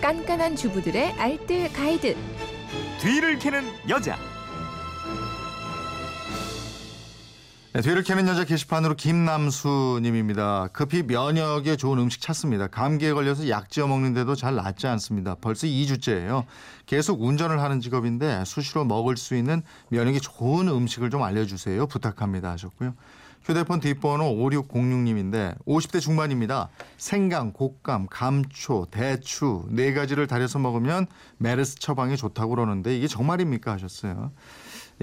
깐깐한 주부들의 알뜰 가이드. 뒤를 캐는 여자. 네, 뒤를 캐는 여자 게시판으로 김남수님입니다. 급히 면역에 좋은 음식 찾습니다. 감기에 걸려서 약 지어 먹는데도 잘 낫지 않습니다. 벌써 2주째예요. 계속 운전을 하는 직업인데 수시로 먹을 수 있는 면역이 좋은 음식을 좀 알려주세요. 부탁합니다 하셨고요. 휴대폰 뒷번호 5606님인데 50대 중반입니다. 생강, 곶감, 감초, 대추 네 가지를 달여서 먹으면 메르스 처방이 좋다고 그러는데 이게 정말입니까 하셨어요.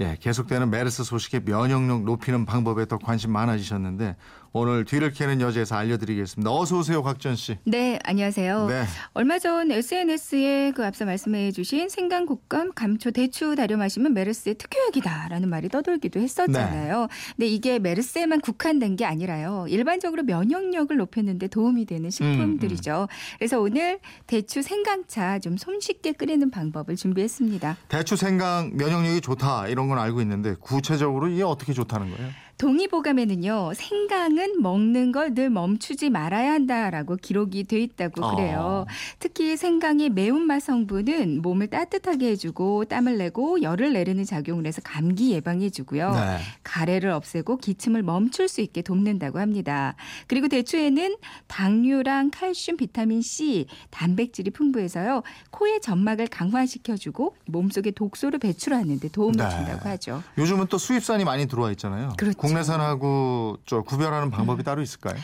예, 계속되는 메르스 소식에 면역력 높이는 방법에 더 관심 많아지셨는데 오늘 뒤를 캐는 여자에서 알려드리겠습니다. 어서 오세요, 곽전 씨. 네, 안녕하세요. 네. 얼마 전 SNS에 그 앞서 말씀해주신 생강, 곶감, 감초, 대추 다려 마시면 메르스의 특효약이다라는 말이 떠돌기도 했었잖아요. 네. 근데 이게 메르스에만 국한된 게 아니라요. 일반적으로 면역력을 높이는데 도움이 되는 식품들이죠. 음, 그래서 오늘 대추 생강차 좀 손쉽게 끓이는 방법을 준비했습니다. 대추 생강 면역력이 좋다 이런 건 알고 있는데 구체적으로 이게 어떻게 좋다는 거예요? 동의보감에는요, 생강은 먹는 걸 늘 멈추지 말아야 한다라고 기록이 돼 있다고 그래요. 어. 특히 생강의 매운맛 성분은 몸을 따뜻하게 해주고 땀을 내고 열을 내리는 작용을 해서 감기 예방해주고요. 네. 가래를 없애고 기침을 멈출 수 있게 돕는다고 합니다. 그리고 대추에는 당류랑 칼슘, 비타민 C, 단백질이 풍부해서요. 코의 점막을 강화시켜주고 몸속의 독소를 배출하는 데 도움을 네. 준다고 하죠. 요즘은 또 수입산이 많이 들어와 있잖아요. 그렇죠. 국내산하고 저 구별하는 방법이 따로 있을까요?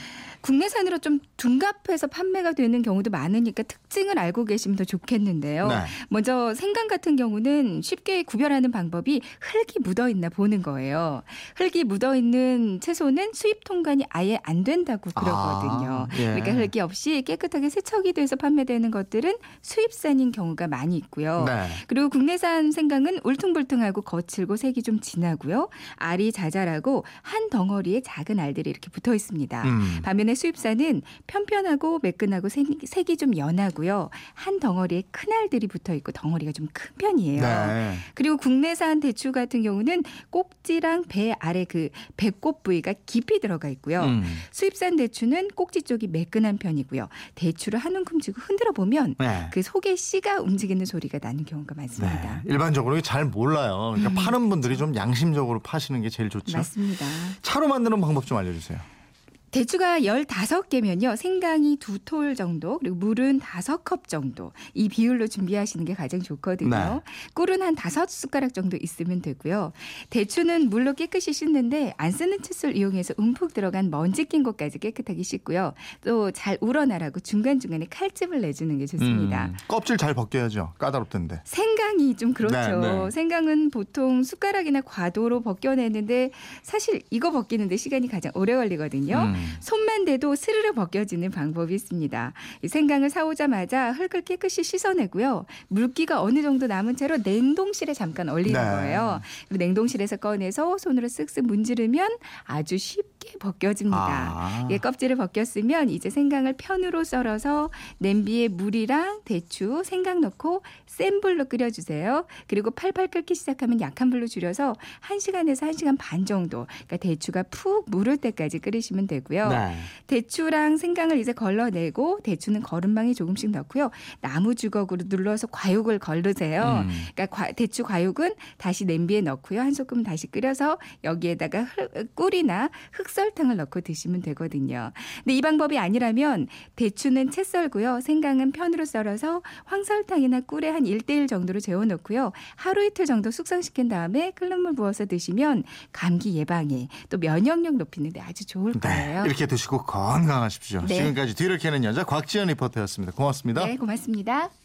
국내산으로 좀 둔갑해서 판매가 되는 경우도 많으니까 특징을 알고 계시면 더 좋겠는데요. 네. 먼저 생강 같은 경우는 쉽게 구별하는 방법이 흙이 묻어 있나 보는 거예요. 흙이 묻어 있는 채소는 수입 통관이 아예 안 된다고 그러거든요. 아, 예. 그러니까 흙이 없이 깨끗하게 세척이 돼서 판매되는 것들은 수입산인 경우가 많이 있고요. 네. 그리고 국내산 생강은 울퉁불퉁하고 거칠고 색이 좀 진하고요. 알이 자잘하고 한 덩어리에 작은 알들이 이렇게 붙어 있습니다. 음. 반면에 수입산은 편편하고 매끈하고 색, 색이 좀 연하고요. 한 덩어리에 큰 알들이 붙어 있고 덩어리가 좀 큰 편이에요. 네. 그리고 국내산 대추 같은 경우는 꼭지랑 배 아래 그 배꼽 부위가 깊이 들어가 있고요. 음. 수입산 대추는 꼭지 쪽이 매끈한 편이고요. 대추를 한 움큼 쥐고 흔들어 보면 네. 그 속에 씨가 움직이는 소리가 나는 경우가 많습니다. 네. 일반적으로 잘 몰라요. 그러니까 파는 분들이 좀 양심적으로 파시는 게 제일 좋죠. 맞습니다. 차로 만드는 방법 좀 알려주세요. 대추가 15개면요. 생강이 두 톨 정도, 그리고 물은 다섯 컵 정도. 이 비율로 준비하시는 게 가장 좋거든요. 네. 꿀은 한 다섯 숟가락 정도 있으면 되고요. 대추는 물로 깨끗이 씻는데 안 쓰는 칫솔 이용해서 움푹 들어간 먼지 낀 곳까지 깨끗하게 씻고요. 또 잘 우러나라고 중간중간에 칼집을 내주는 게 좋습니다. 음, 껍질 잘 벗겨야죠. 까다롭던데. 생강이 좀 그렇죠. 네, 네. 생강은 보통 숟가락이나 과도로 벗겨내는데 사실 이거 벗기는데 시간이 가장 오래 걸리거든요. 음. 손만 대도 스르르 벗겨지는 방법이 있습니다. 이 생강을 사오자마자 흙을 깨끗이 씻어내고요. 물기가 어느 정도 남은 채로 냉동실에 잠깐 얼리는 네. 거예요. 냉동실에서 꺼내서 손으로 쓱쓱 문지르면 아주 쉽게 벗겨집니다. 아. 예, 껍질을 벗겼으면 이제 생강을 편으로 썰어서 냄비에 물이랑 대추, 생강 넣고 센 불로 끓여주세요. 그리고 팔팔 끓기 시작하면 약한 불로 줄여서 1시간에서 1시간 반 정도, 그러니까 대추가 푹 무를 때까지 끓이시면 되고요. 네. 대추랑 생강을 이제 걸러내고 대추는 거름망에 조금씩 넣고요. 나무 주걱으로 눌러서 과육을 걸르세요. 음. 그러니까 과- 대추 과육은 다시 냄비에 넣고요. 한 소끔 다시 끓여서 여기에다가 흙- 꿀이나 흑 설탕을 넣고 드시면 되거든요. 근데 이 방법이 아니라면 대추는 채 썰고요. 생강은 편으로 썰어서 황설탕이나 꿀에 한 1대1 정도로 재워 놓고요. 하루 이틀 정도 숙성시킨 다음에 끓는 물 부어서 드시면 감기 예방에 또 면역력 높이는 데 아주 좋을 네. 거예요. 이렇게 드시고 건강하십시오. 네. 지금까지 뒤를 캐는 여자 곽지연 리포터였습니다. 고맙습니다. 네, 고맙습니다.